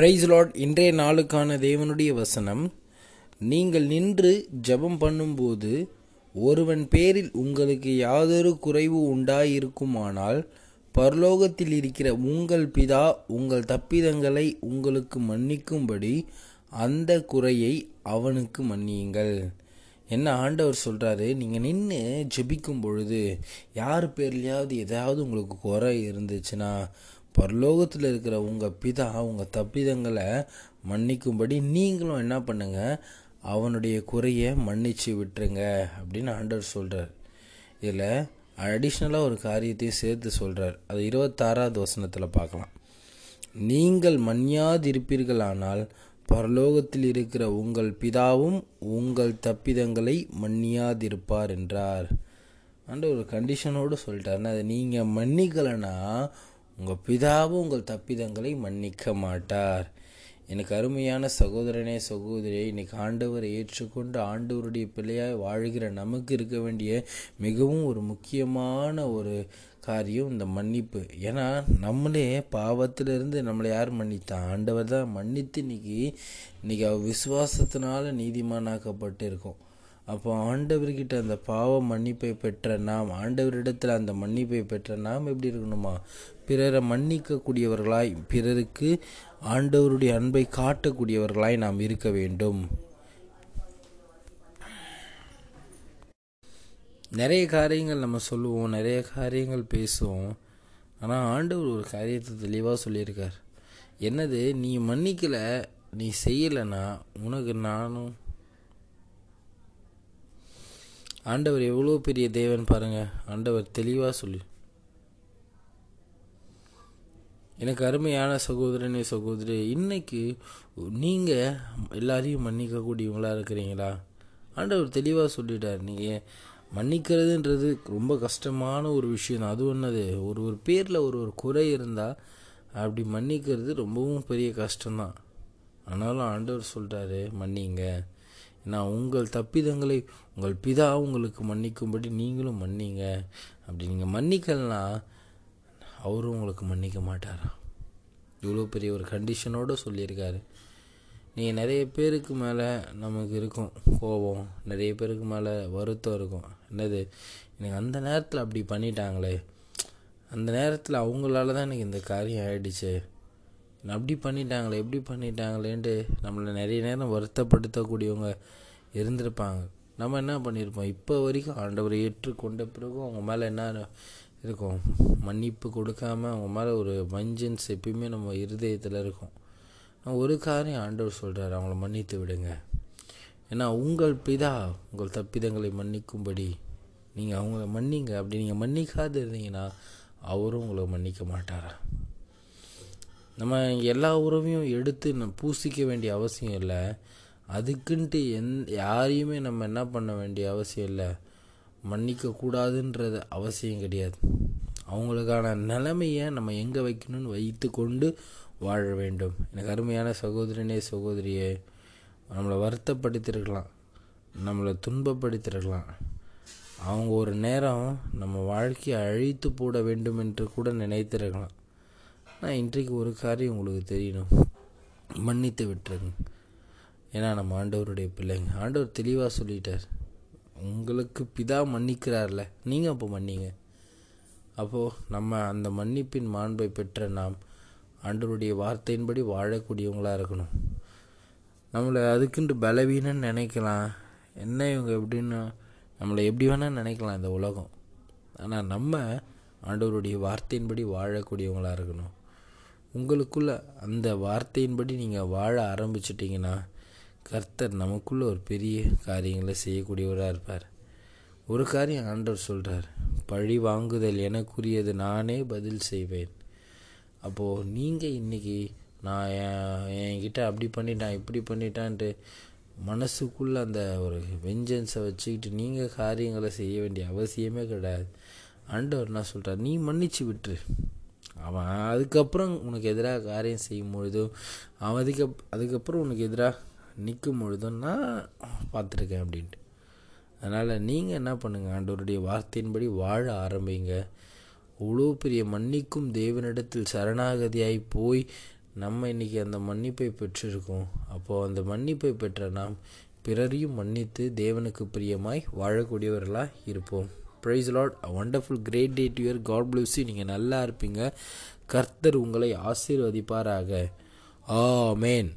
Price Lord இன்றைய நாளுக்கான தேவனுடைய வசனம் நீங்கள் நின்று ஜெபம் பண்ணும்போது ஒருவன் பேரில் உங்களுக்கு யாதொரு குறைவு உண்டாயிருக்குமானால் பரலோகத்தில் இருக்கிற உங்கள் பிதா உங்கள் தப்பிதங்களை உங்களுக்கு மன்னிக்கும்படி அந்த குறையை அவனுக்கு மன்னியுங்கள். என்ன ஆண்டவர் சொல்கிறாரு நீங்கள் நின்று ஜெபிக்கும் பொழுது யார் பேர்லையாவது ஏதாவது உங்களுக்கு குறை இருந்துச்சுன்னா பரலோகத்தில் இருக்கிற உங்கள் பிதா உங்கள் தப்பிதங்களை மன்னிக்கும்படி நீங்களும் என்ன பண்ணுங்க? அவனுடைய குறையை மன்னிச்சு விட்டுருங்க அப்படின்னு ஆண்டவர் சொல்கிறார் இதில் அடிஷ்னலாக ஒரு காரியத்தையும் சேர்த்து சொல்கிறார் அது இருபத்தாறாவது வசனத்தில் பார்க்கலாம். நீங்கள் மன்னியாதிருப்பீர்களானால் பரலோகத்தில் இருக்கிற உங்கள் பிதாவும் உங்கள் தப்பிதங்களை மன்னியாதிருப்பார் என்றார். ஆண்டு ஒரு கண்டிஷனோடு சொல்லிட்டாருன்னா அதை நீங்கள் மன்னிக்கலைன்னா உங்கள் பிதாவும் உங்கள் தப்பிதங்களை மன்னிக்க மாட்டார். எனக்கு அருமையான சகோதரனே சகோதரியை இன்னைக்கு ஆண்டவரை ஏற்றுக்கொண்டு ஆண்டவருடைய பிள்ளையாய் வாழ்கிற நமக்கு இருக்க வேண்டிய மிகவும் ஒரு முக்கியமான ஒரு காரியம் இந்த மன்னிப்பு. ஏன்னா நம்மளே பாவத்திலிருந்து நம்மளை யார் மன்னித்தான் ஆண்டவர் தான் மன்னித்து இன்னைக்கு இன்னைக்கு அவர் விசுவாசத்தினால நீதிமானாக்கப்பட்டு இருக்கோம் அப்போ ஆண்டவர்கிட்ட அந்த பாவ மன்னிப்பை பெற்ற நாம் ஆண்டவரிடத்தில் அந்த மன்னிப்பை பெற்ற நாம் எப்படி இருக்கணுமா? பிறரை மன்னிக்கக்கூடியவர்களாய் பிறருக்கு ஆண்டவருடைய அன்பை காட்டக்கூடியவர்களாய் நாம் இருக்க வேண்டும். நிறைய காரியங்கள் நம்ம சொல்லுவோம் நிறைய காரியங்கள் பேசுவோம். ஆனால் ஆண்டவர் ஒரு காரியத்தை தெளிவாக சொல்லியிருக்கார். என்னது? நீ மன்னிக்கலை நீ செய்யலைன்னா உனக்கு நானும் ஆண்டவர் எவ்வளோ பெரிய தேவன் பாருங்கள் ஆண்டவர் தெளிவாக சொல்லி. எனக்கு அருமையான சகோதரனே சகோதரி இன்னைக்கு நீங்கள் எல்லாரையும் மன்னிக்கக்கூடியவங்களாக இருக்கிறீங்களா? ஆண்டவர் தெளிவாக சொல்லிட்டார். நீங்கள் மன்னிக்கிறதுன்றது ரொம்ப கஷ்டமான ஒரு விஷயம். அது ஒன்றது ஒரு ஒரு பேரில் ஒரு ஒரு குறை இருந்தால் அப்படி மன்னிக்கிறது ரொம்பவும் பெரிய கஷ்டம்தான். ஆனாலும் ஆண்டவர் சொல்கிறாரு மன்னிங்க. நான் உங்கள் தப்பிதங்களை உங்கள் பிதா உங்களுக்கு மன்னிக்கும்படி நீங்களும் மன்னிங்க. அப்படி நீங்கள் மன்னிக்கலனா அவரும் உங்களுக்கு மன்னிக்க மாட்டாரா? இவ்வளோ பெரிய ஒரு கண்டிஷனோடு சொல்லியிருக்காரு. நீங்கள் நிறைய பேருக்கு மேலே நமக்கு இருக்கும் கோபம் நிறைய பேருக்கு மேலே வருத்தம் இருக்கும். என்னது? எனக்கு அந்த நேரத்தில் அப்படி பண்ணிட்டாங்களே. அந்த நேரத்தில் அவங்களால தான் எனக்கு இந்த காரியம் ஆயிடுச்சு. அப்படி பண்ணிட்டாங்களே எப்படி பண்ணிட்டாங்களேன்ட்டு நம்மளை நிறைய நேரம் வருத்தப்படுத்தக்கூடியவங்க இருந்திருப்பாங்க. நம்ம என்ன பண்ணியிருப்போம்? இப்போ வரைக்கும் ஆண்டவரை ஏற்றுக்கொண்ட பிறகும் அவங்க மேலே என்ன இருக்கும்? மன்னிப்பு கொடுக்காம அவங்க மேலே ஒரு வஞ்சன்ஸ் எப்பயுமே நம்ம இருதயத்தில் இருக்கும். ஒரு காரியம் ஆண்டவர் சொல்கிறார் அவங்கள மன்னித்து விடுங்க. ஏன்னா உங்கள் பிதா உங்கள் தப்பிதங்களை மன்னிக்கும்படி நீங்கள் அவங்கள மன்னிங்க. அப்படி நீங்கள் மன்னிக்காது இருந்தீங்கன்னா அவரும் உங்களை மன்னிக்க மாட்டாரா? நம்ம எல்லா உறவையும் எடுத்து பூசிக்க வேண்டிய அவசியம் இல்லை. அதுக்குன்ட்டு எந் யாரையுமே நம்ம என்ன பண்ண வேண்டிய அவசியம் இல்லை. மன்னிக்கக்கூடாதுன்றது அவசியம் கிடையாது. அவங்களுக்கான நிலைமையை நம்ம எங்கே வைக்கணும்னு வைத்து கொண்டு வாழ வேண்டும். எனக்கு அருமையான சகோதரனே சகோதரியே நம்மளை வருத்தப்படுத்திருக்கலாம். நம்மளை துன்பப்படுத்திருக்கலாம். அவங்க ஒரு நேரம் நம்ம வாழ்க்கையை அழித்து போட வேண்டும் என்று கூட நினைத்திருக்கலாம். ஆனால் இன்றைக்கு ஒரு காரியம் உங்களுக்கு தெரியணும். மன்னித்து விட்டுருங்க. ஏன்னா நம்ம ஆண்டவருடைய பிள்ளைங்க. ஆண்டவர் தெளிவாக சொல்லிட்டார். உங்களுக்கு பிதா மன்னிக்கிறார்ல. நீங்கள் அப்போ மன்னிங்க. அப்போது நம்ம அந்த மன்னிப்பின் மாண்பை பெற்ற நாம் ஆண்டவருடைய வார்த்தையின்படி வாழக்கூடியவங்களாக இருக்கணும். நம்மளை அதுக்குன்ட்டு பலவீனன்னு நினைக்கலாம். என்ன இவங்க எப்படின்னு நம்மளை எப்படி வேணால் நினைக்கலாம் இந்த உலகம். ஆனால் நம்ம ஆண்டவருடைய வார்த்தையின்படி வாழக்கூடியவங்களாக இருக்கணும். உங்களுக்குள்ள அந்த வார்த்தையின்படி நீங்கள் வாழ ஆரம்பிச்சிட்டிங்கன்னா கர்த்தர் நமக்குள்ளே ஒரு பெரிய காரியங்களை செய்யக்கூடியவராக இருப்பார். ஒரு காரியம் ஆண்டவர் சொல்கிறார் பழி வாங்குதல் எனக்குரியது நானே பதில் செய்வேன். அப்போது நீங்கள் இன்றைக்கி நான் என்கிட்ட அப்படி பண்ணிட்டேன் இப்படி பண்ணிட்டான்ட்டு மனசுக்குள்ளே அந்த ஒரு வெஞ்சன்ஸை வச்சுக்கிட்டு நீங்கள் காரியங்களை செய்ய வேண்டிய அவசியமே கிடையாது. ஆண்டவர் என்ன சொல்கிறார் நீ மன்னிச்சு விட்டுரு. அவன் அதுக்கப்புறம் உனக்கு எதிராக காரியம் செய்யும் பொழுதும் அவன் அதுக்கு அதுக்கப்புறம் உனக்கு எதிராக நிற்கும் பொழுதும் நான் பார்த்துருக்கேன் அப்படின்ட்டு. அதனால் நீங்கள் என்ன பண்ணுங்கள் ஆண்டவருடைய வார்த்தையின்படி வாழ ஆரம்பிங்க. இவ்வளோ பெரிய மன்னிக்கும் தேவனிடத்தில் சரணாகதியாய் போய் நம்ம இன்றைக்கி அந்த மன்னிப்பை பெற்றிருக்கோம். அப்போது அந்த மன்னிப்பை பெற்ற நாம் பிறரையும் மன்னித்து தேவனுக்கு பிரியமாய் வாழக்கூடியவர்களாக இருப்போம். Praise Lord a wonderful great day to year God bless you நீங்கள் நல்லா இருப்பீங்க. கர்த்தர் உங்களை ஆசீர்வதிப்பாராக. ஆ மேன்